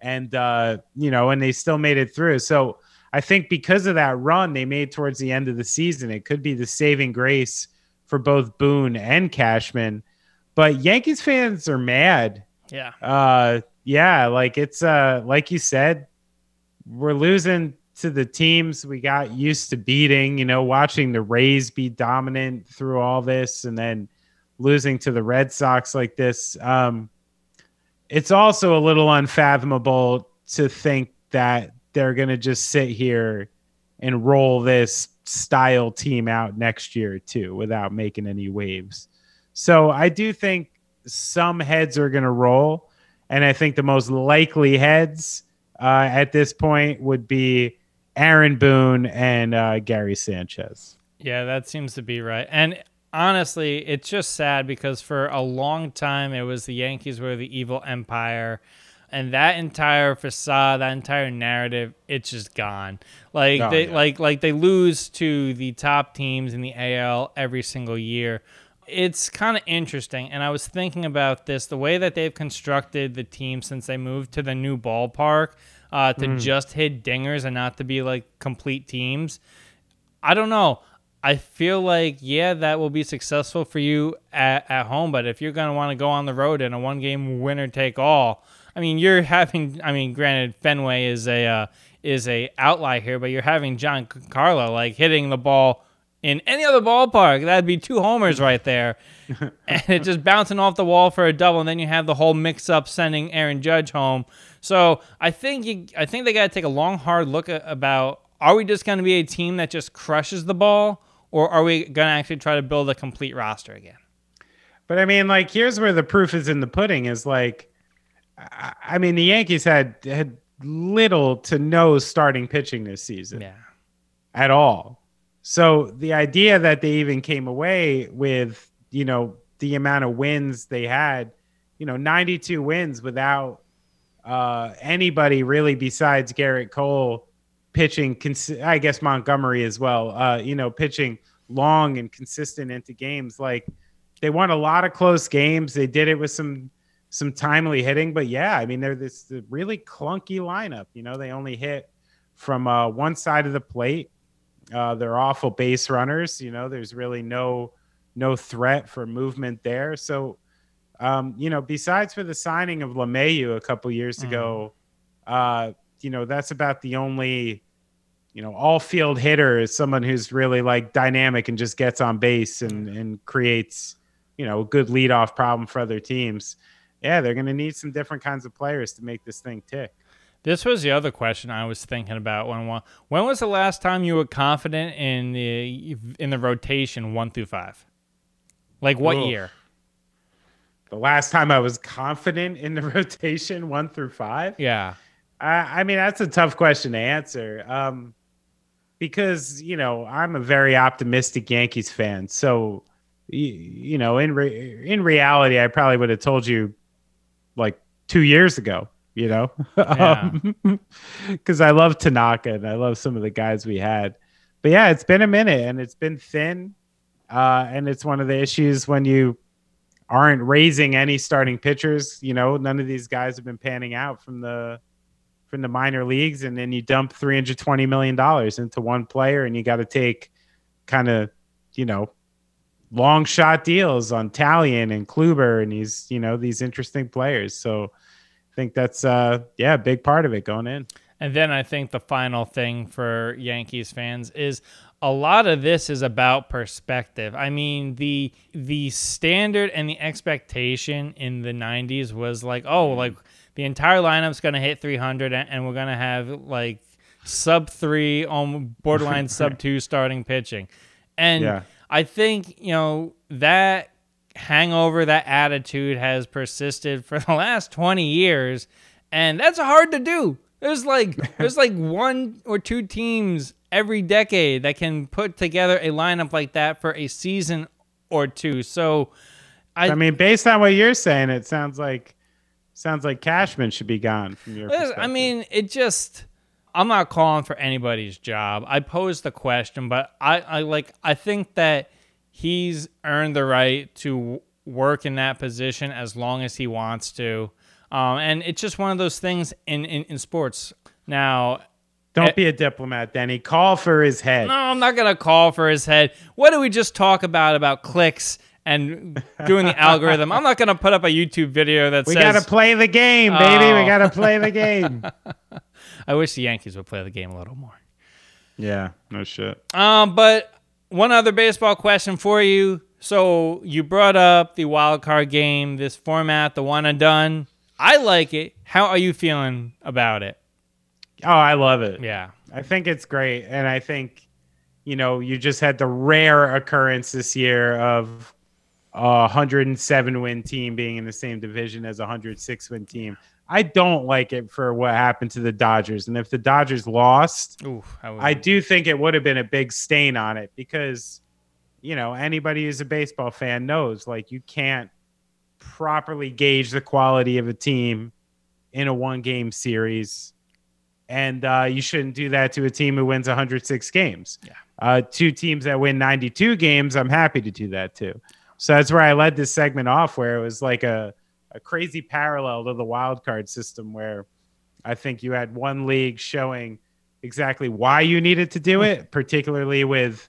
And, uh, you know, and they still made it through. So I think because of that run they made towards the end of the season, it could be the saving grace for both Boone and Cashman. But Yankees fans are mad Yeah. Uh, yeah, like it's uh, like you said, we're losing to the teams we got used to beating. You know, watching the Rays be dominant through all this, and then losing to the Red Sox like this. Um, it's also a little unfathomable to think that they're going to just sit here and roll this style team out next year too without making any waves. So I do think some heads are going to roll, and I think the most likely heads uh, at this point would be Aaron Boone and uh, Gary Sanchez. Yeah, that seems to be right. And honestly, it's just sad because for a long time it was the Yankees were the evil empire. And that entire facade, that entire narrative, it's just gone. Like oh, they yeah. like like they lose to the top teams in the AL every single year. It's kind of interesting, and I was thinking about this the way that they've constructed the team since they moved to the new ballpark uh, to mm. just hit dingers and not to be like complete teams. I don't know. I feel like yeah, that will be successful for you at, at home, but if you're gonna want to go on the road in a one game winner take all, I mean, you're having. I mean, granted, Fenway is a uh, is a outlier here, but you're having John Giancarlo like hitting the ball in any other ballpark. That'd be two homers right there, and it just bouncing off the wall for a double, and then you have the whole mix up sending Aaron Judge home. So I think you, I think they got to take a long, hard look at, about are we just going to be a team that just crushes the ball or are we going to actually try to build a complete roster again? But I mean, like, here's where the proof is in the pudding is like, I mean, the Yankees had had little to no starting pitching this season. Yeah. At all. So the idea that they even came away with, you know, the amount of wins they had, you know, 92 wins without uh, anybody really besides Gerrit Cole pitching, cons- I guess Montgomery as well, uh, you know, pitching long and consistent into games. Like they won a lot of close games. They did it with some some timely hitting, but yeah, I mean they're this really clunky lineup. You know, they only hit from uh, one side of the plate. Uh, they're awful base runners. You know, there's really no no threat for movement there. So, um, you know, besides for the signing of LeMahieu a couple years mm. ago, uh, you know, that's about the only you know, all field hitter is someone who's really like dynamic and just gets on base and and creates, you know, a good leadoff problem for other teams. Yeah, they're going to need some different kinds of players to make this thing tick. This was the other question I was thinking about when when was the last time you were confident in the in the rotation 1 through 5? Like what Ooh. year? The last time I was confident in the rotation 1 through 5? Yeah. I, I mean, that's a tough question to answer. Um, because you know I'm a very optimistic Yankees fan. So you, you know, in re- in reality, I probably would have told you like two years ago. You know, because yeah. um, I love Tanaka and I love some of the guys we had. But yeah, it's been a minute and it's been thin, uh, and it's one of the issues when you aren't raising any starting pitchers. You know, none of these guys have been panning out from the from the minor leagues, and then you dump three hundred twenty million dollars into one player, and you got to take kind of you know long shot deals on Taillon and Kluber and these you know these interesting players. So I think that's uh yeah a big part of it going in. And then I think the final thing for Yankees fans is a lot of this is about perspective. I mean, the the standard and the expectation in the 90s was like, oh, like the entire lineup's going to hit 300 and we're going to have like sub 3 on borderline sub 2 starting pitching. And yeah. I think, you know, that hangover, that attitude has persisted for the last 20 years and that's hard to do. There's like there's like one or two teams every decade that can put together a lineup like that for a season or two. So I, I mean, based on what you're saying, it sounds like Sounds like Cashman should be gone from your. I mean, it just I'm not calling for anybody's job. I posed the question, but I, I like I think that he's earned the right to work in that position as long as he wants to. Um, and it's just one of those things in, in, in sports. Now, don't be a diplomat, Denny. Call for his head. No, I'm not gonna call for his head. What do we just talk about about clicks and doing the algorithm. I'm not going to put up a YouTube video that We says. got to play the game, baby. Oh. We got to play the game. I wish the Yankees would play the game a little more. yeah, no shit. Um, but one other baseball question for you. So you brought up the wild card game, this format, the one and done. I like it. How are you feeling about it? Oh, I love it. Yeah. I think it's great. And I think, you know, you just had the rare occurrence this year of a 107 win team being in the same division as a 106 win team. I don't like it for what happened to the Dodgers. And if the Dodgers lost, Ooh, I, I do think it would have been a big stain on it because, you know, anybody who's a baseball fan knows like you can't properly gauge the quality of a team in a one game series. And uh, you shouldn't do that to a team who wins 106 games. Yeah. Uh, two teams that win 92 games, I'm happy to do that too. So that's where I led this segment off, where it was like a, a crazy parallel to the wild card system, where I think you had one league showing exactly why you needed to do it, particularly with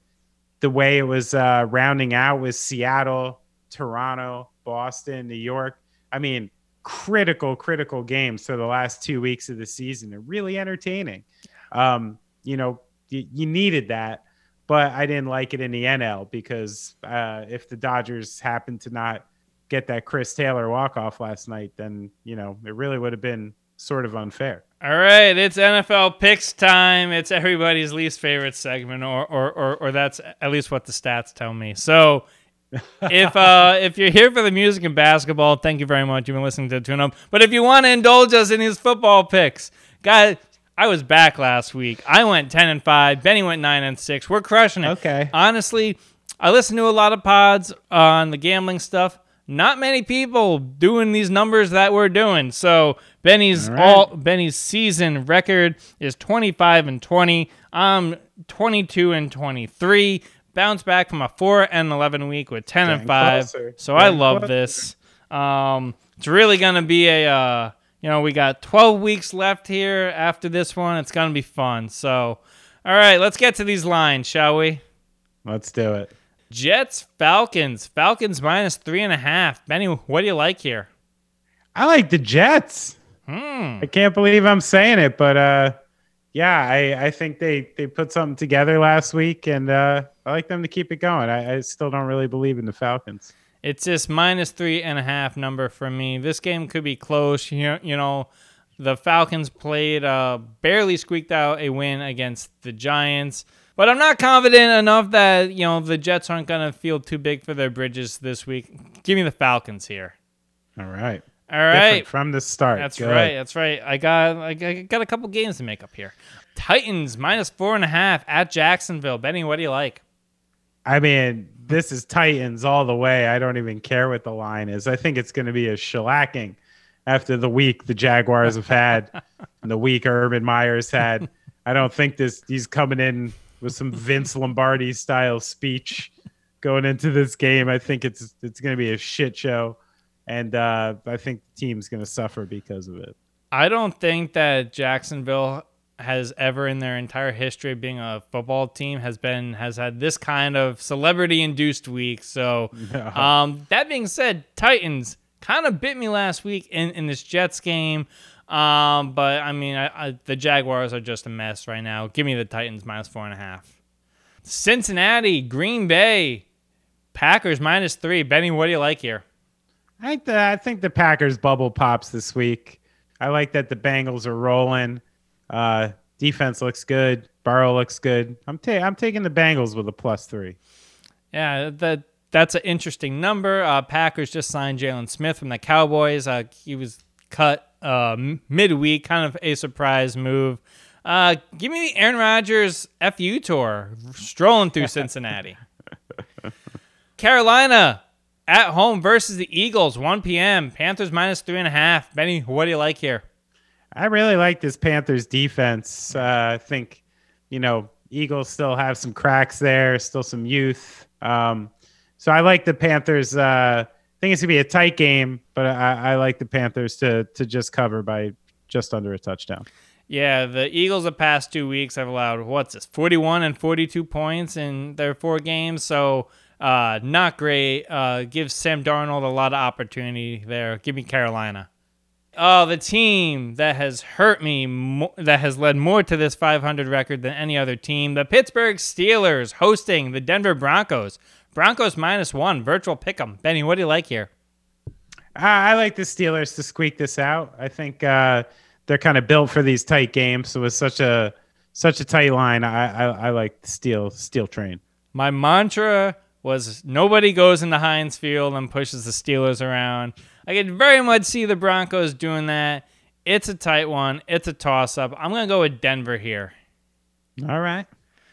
the way it was uh, rounding out with Seattle, Toronto, Boston, New York. I mean, critical, critical games for the last two weeks of the season. They're really entertaining. Um, you know, you, you needed that, but I didn't like it in the NL because uh, if the Dodgers happened to not get that Chris Taylor walk off last night, then you know it really would have been sort of unfair. All right, it's NFL picks time. It's everybody's least favorite segment, or or or, or that's at least what the stats tell me. So. if uh if you're here for the music and basketball, thank you very much. You've been listening to Tune Up. But if you want to indulge us in these football picks, guys, I was back last week. I went ten and five. Benny went nine and six. We're crushing it. Okay. Honestly, I listen to a lot of pods on the gambling stuff. Not many people doing these numbers that we're doing. So Benny's All all, right. Benny's season record is 25 and 20. I'm 22 and 23. Bounce back from a 4 and 11 week with 10 and 5. closer. So I love closer. this. Um, it's really gonna be a uh, you know we got 12 weeks left here after this one. It's gonna be fun. So all right, let's get to these lines, shall we? Let's do it. Jets, Falcons. Falcons minus three and a half. Benny, what do you like here? I like the Jets. Hmm. I can't believe I'm saying it, but uh, yeah, I, I think they they put something together last week, and uh, I like them to keep it going. I, I still don't really believe in the Falcons. It's this minus three and a half number for me. This game could be close. You know, you know the Falcons played, uh, barely squeaked out a win against the Giants. But I'm not confident enough that, you know, the Jets aren't going to feel too big for their bridges this week. Give me the Falcons here. All right. All right. Different from the start. That's Good. right. That's right. I got I got I got a couple games to make up here. Titans minus four and a half at Jacksonville. Benny, what do you like? I mean, this is Titans all the way. I don't even care what the line is. I think it's going to be a shellacking after the week the Jaguars have had and the week Urban Meyer's had. I don't think this he's coming in with some Vince Lombardi style speech going into this game. I think it's it's going to be a shit show, and uh, I think the team's going to suffer because of it. I don't think that Jacksonville has ever in their entire history of being a football team has been has had this kind of celebrity induced week. So um, that being said, Titans kind of bit me last week in, in this Jets game. Um, but I mean, I, I, the Jaguars are just a mess right now. Give me the Titans minus four and a half. Cincinnati, Green Bay, Packers minus three. Benny, what do you like here? I think the, I think the Packers bubble pops this week. I like that the Bengals are rolling. Uh, defense looks good. Burrow looks good. I'm ta- I'm taking the Bengals with a plus three. Yeah, that that's an interesting number. Uh, Packers just signed Jaylon Smith from the Cowboys. Uh, he was cut uh, midweek, kind of a surprise move. Uh, give me the Aaron Rodgers FU tour, strolling through Cincinnati. Carolina at home versus the Eagles, 1 p.m. Panthers minus three and a half. Benny, what do you like here? I really like this Panthers defense. Uh, I think, you know, Eagles still have some cracks there, still some youth. Um, so I like the Panthers. Uh, I think it's gonna be a tight game, but I, I like the Panthers to to just cover by just under a touchdown. Yeah, the Eagles the past two weeks have allowed what's this, 41 and 42 points in their four games. So Uh, not great. Uh, gives Sam Darnold a lot of opportunity there. Give me Carolina. Oh, the team that has hurt me, mo- that has led more to this 500 record than any other team, the Pittsburgh Steelers hosting the Denver Broncos. Broncos minus one, virtual pick 'em. Benny, what do you like here? I, I like the Steelers to squeak this out. I think uh, they're kind of built for these tight games. So with such a such a tight line, I I, I like the steel steel train. My mantra was nobody goes into Heinz Field and pushes the Steelers around. I could very much see the Broncos doing that. It's a tight one. It's a toss up. I'm gonna go with Denver here. All right.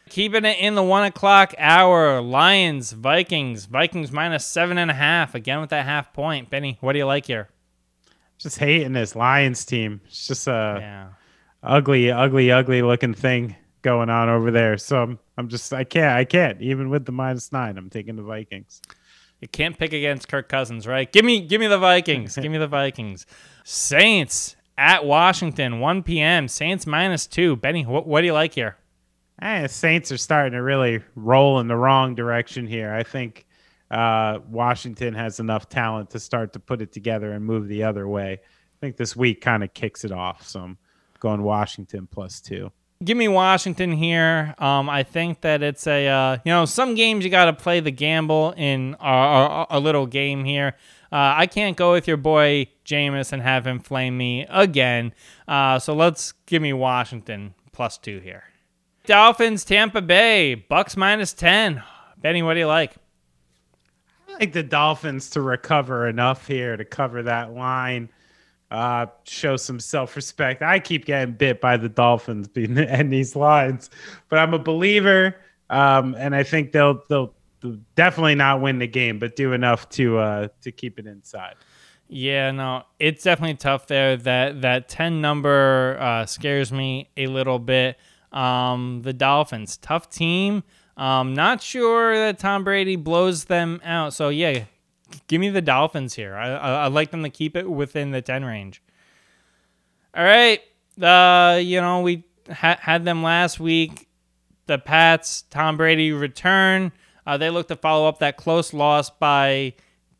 Keeping it in the one o'clock hour. Lions, Vikings. Vikings minus seven and a half. Again with that half point. Benny, what do you like here? Just hating this Lions team. It's just a Yeah. ugly, ugly, ugly looking thing going on over there. So I'm, I'm just, I can't, I can't. Even with the minus nine, I'm taking the Vikings. You can't pick against Kirk Cousins, right? Give me give me the Vikings. give me the Vikings. Saints at Washington, 1 p.m. Saints minus two. Benny, what, what do you like here? Eh, the Saints are starting to really roll in the wrong direction here. I think uh, Washington has enough talent to start to put it together and move the other way. I think this week kind of kicks it off. So I'm going Washington plus two. Give me Washington here. Um, I think that it's a uh, you know some games you got to play the gamble in a, little game here. Uh, I can't go with your boy Jameis and have him flame me again. Uh, so let's give me Washington plus two here. Dolphins, Tampa Bay, Bucks minus ten. Benny, what do you like? I like the Dolphins to recover enough here to cover that line, uh, show some self respect. I keep getting bit by the Dolphins being and these lines, but I'm a believer, um, and I think they'll they'll they'll definitely not win the game, but do enough to uh, to keep it inside. Yeah, no, it's definitely tough there. That that ten number uh, scares me a little bit. Um, the Dolphins, tough team. Um, not sure that Tom Brady blows them out. So yeah, give me the Dolphins here. I, I I like them to keep it within the ten range. All right, uh, you know we ha- had them last week. The Pats, Tom Brady return. Uh, they look to follow up that close loss by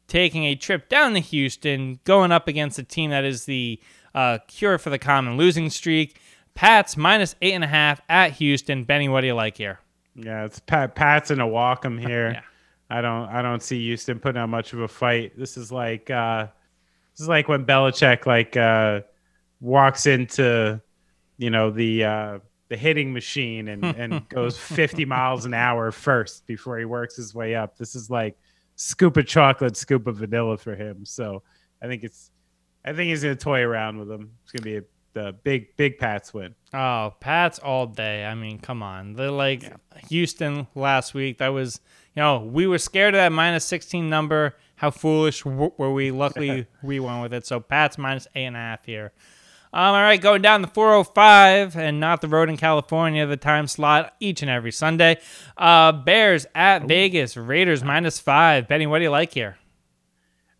taking a trip down to Houston, going up against a team that is the uh, cure for the common losing streak. Pats minus eight and a half at Houston. Benny, what do you like here? Yeah, it's Pat Pat's in a walk 'em here. Yeah. I don't I don't see Houston putting out much of a fight. This is like uh this is like when Belichick like uh walks into you know the uh the hitting machine and, and goes 50 miles an hour first before he works his way up. This is like scoop of chocolate, scoop of vanilla for him. So I think it's I think he's gonna toy around with him. It's gonna be a the big big Pats win. Oh, Pats all day. I mean, come on. They're like Houston last week. That was, you know, we were scared of that minus 16 number. How foolish were we? Luckily, we went with it. So Pats minus eight and a half here. Um, all right, going down the 405 and not the road in California, the time slot each and every Sunday. Uh, Bears at Vegas, Raiders minus five. Benny, what do you like here?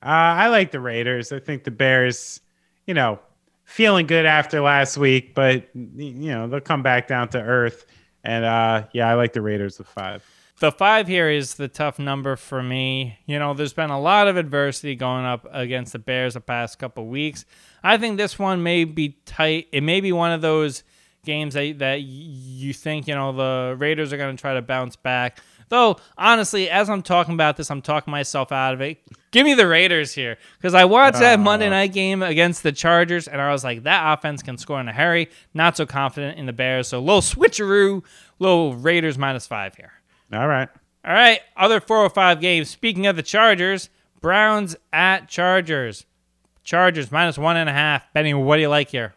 Uh, I like the Raiders. I think the Bears, you know, feeling good after last week, but you know they'll come back down to earth. And uh, yeah, I like the Raiders with five. The five here is the tough number for me. You know, there's been a lot of adversity going up against the Bears the past couple weeks. I think this one may be tight. It may be one of those games that, that you think, you know, the Raiders are going to try to bounce back. Though, honestly, as I'm talking about this, I'm talking myself out of it. Give me the Raiders here. Because I watched that oh. Monday night game against the Chargers, and I was like, that offense can score in a hurry. Not so confident in the Bears. So, little switcheroo, little Raiders minus five here. All right. All right, other 405 games. Speaking of the Chargers, Browns at Chargers. Chargers minus one and a half. Benny, what do you like here?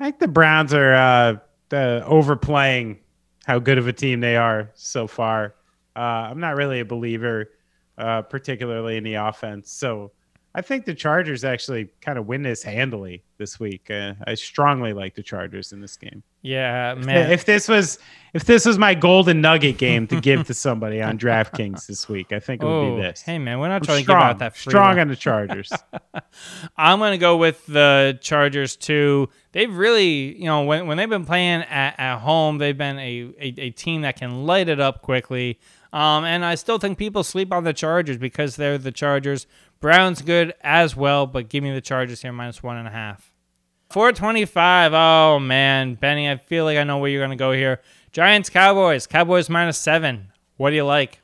I think the Browns are uh, the overplaying how good of a team they are so far. Uh, I'm not really a believer, uh, particularly in the offense. So I think the Chargers actually kind of win this handily this week. Uh, I strongly like the Chargers in this game. Yeah, man. If this was if this was my golden nugget game to give to somebody on DraftKings this week, I think it would oh, be this. hey man, we're not I'm trying strong, to give out that free strong one. on the Chargers. I'm gonna go with the Chargers too. They've really, you know, when, when they've been playing at, at home, they've been a, a, a team that can light it up quickly. Um, and I still think people sleep on the Chargers because they're the Chargers. Browns good as well, but give me the Chargers here minus one and a half. 425. Oh man, Benny, I feel like I know where you're gonna go here. Giants Cowboys. Cowboys minus seven. What do you like?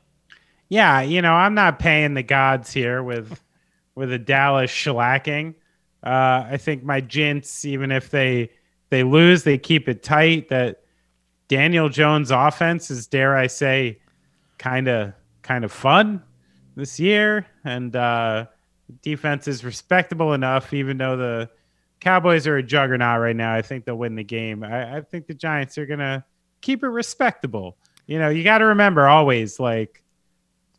Yeah, you know, I'm not paying the gods here with with a Dallas shellacking. Uh, I think my Jints, even if they they lose, they keep it tight. That Daniel Jones offense is, dare I say, kind of kind of fun this year, and uh, defense is respectable enough, even though the Cowboys are a juggernaut right now. I think they'll win the game. I, I think the Giants are gonna keep it respectable. You know, you got to remember always like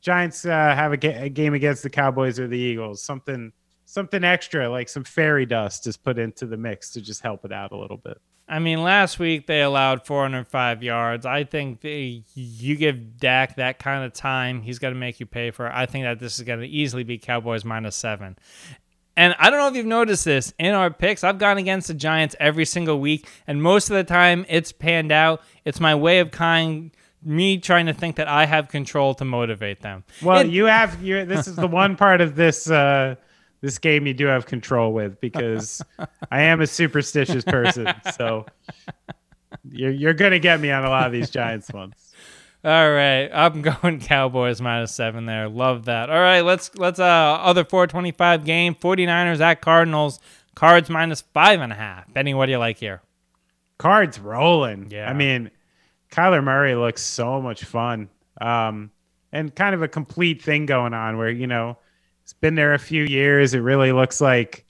Giants uh, have a, ga- a, game against the Cowboys or the Eagles. Something something extra, like some fairy dust, is put into the mix to just help it out a little bit. I mean, last week they allowed 405 yards. I think they, you give Dak that kind of time, he's going to make you pay for it. I think that this is going to easily be Cowboys minus seven. And I don't know if you've noticed this in our picks. I've gone against the Giants every single week, and most of the time it's panned out. It's my way of kind me trying to think that I have control to motivate them. Well, it, you have you. This is the one part of this uh, this game you do have control with because I am a superstitious person. So you're you're gonna get me on a lot of these Giants ones. All right, I'm going Cowboys minus seven there. Love that. All right, let's let's uh other 425 game 49ers at Cardinals. Cards minus five and a half. Benny, what do you like here? Cards rolling. Yeah. I mean, Kyler Murray looks so much fun. Um, and kind of a complete thing going on where, you know, it's been there a few years. It really looks like,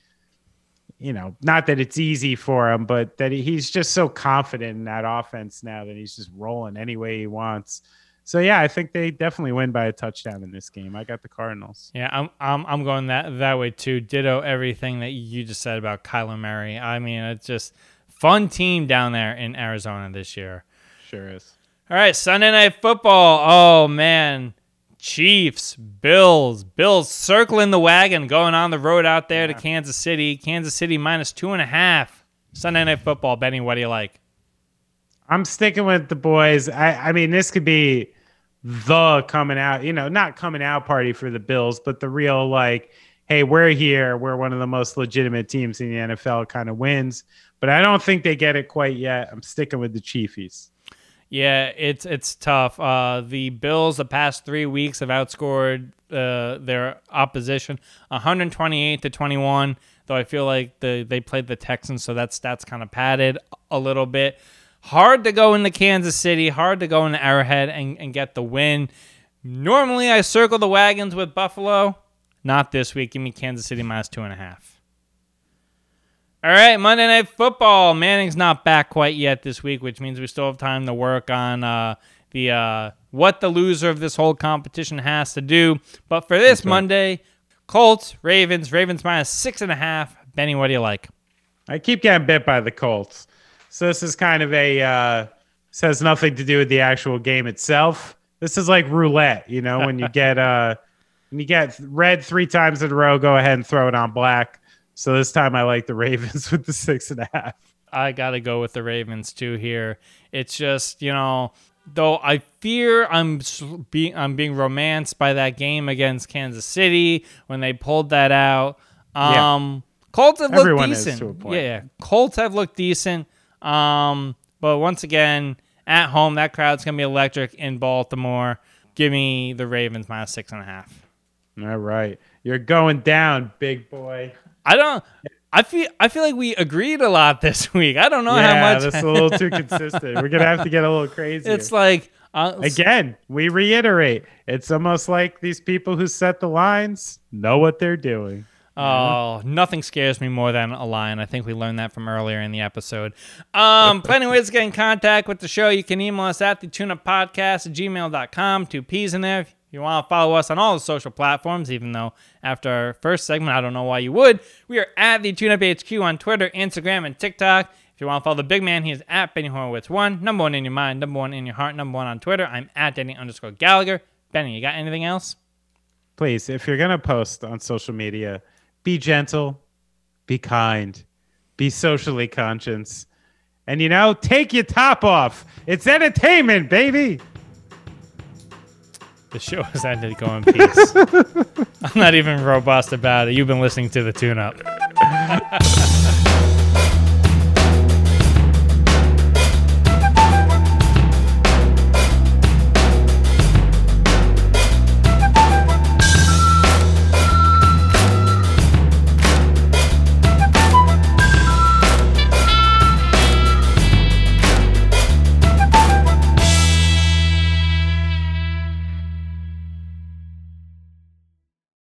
you know, not that it's easy for him, but that he's just so confident in that offense now that he's just rolling any way he wants. So yeah, I think they definitely win by a touchdown in this game. I got the Cardinals. Yeah, I'm I'm I'm going that that way too. Ditto everything that you just said about Kyler Murray. I mean, it's just fun team down there in Arizona this year. Sure is. All right, Sunday night football. Oh man, Chiefs, Bills, Bills circling the wagon, going on the road out there yeah. to Kansas City. Kansas City minus two and a half. Sunday night football. Benny, what do you like? I'm sticking with the boys. I, I mean, this could be the coming out, you know, not coming out party for the Bills, but the real like, hey, we're here. We're one of the most legitimate teams in the NFL kind of wins. But I don't think they get it quite yet. I'm sticking with the Chiefies. Yeah, it's it's tough. Uh, the Bills the past three weeks have outscored uh, their opposition 128 to 21. Though I feel like the they played the Texans, so that stats kind of padded a little bit. Hard to go into Kansas City, hard to go into Arrowhead and, and get the win. Normally, I circle the wagons with Buffalo. Not this week. Give me Kansas City minus two and a half. All right, Monday Night Football. Manning's not back quite yet this week, which means we still have time to work on uh, the uh, what the loser of this whole competition has to do. But for this Monday, Colts, Ravens, Ravens minus six and a half. Benny, what do you like? I keep getting bit by the Colts, so this is kind of a uh, this has nothing to do with the actual game itself. This is like roulette, you know, when you get uh when you get red three times in a row, go ahead and throw it on black. So this time I like the Ravens with the six and a half. I got to go with the Ravens too here. It's just, you know, though I fear I'm being I'm being romanced by that game against Kansas City when they pulled that out. Um yeah. Colts have Everyone looked decent. Yeah, yeah, Colts have looked decent. Um but once again, at home, that crowd's gonna be electric in Baltimore. Give me the Ravens minus six and a half. All right. You're going down, big boy. I don't. I feel I feel like we agreed a lot this week. I don't know yeah, how much. that's a little too consistent. We're gonna have to get a little crazy. It's like uh, again, we reiterate. It's almost like these people who set the lines know what they're doing. Oh, nothing scares me more than a lion. I think we learned that from earlier in the episode. Um, plenty of ways to get in contact with the show. You can email us at the tune up podcast at gmail.com. Two P's in there you want to follow us on all the social platforms, even though after our first segment, I don't know why you would. We are at the TuneUp HQ on Twitter, Instagram, and TikTok. If you want to follow the big man, he is at Benny Horowitz one, number one in your mind, number one in your heart, number one on Twitter. I'm at Denny underscore Gallagher. Benny, you got anything else? Please, if you're gonna post on social media, be gentle, be kind, be socially conscious, and you know, take your top off. It's entertainment, baby. The show has ended. Go in peace. I'm not even robust about it. You've been listening to the tune up.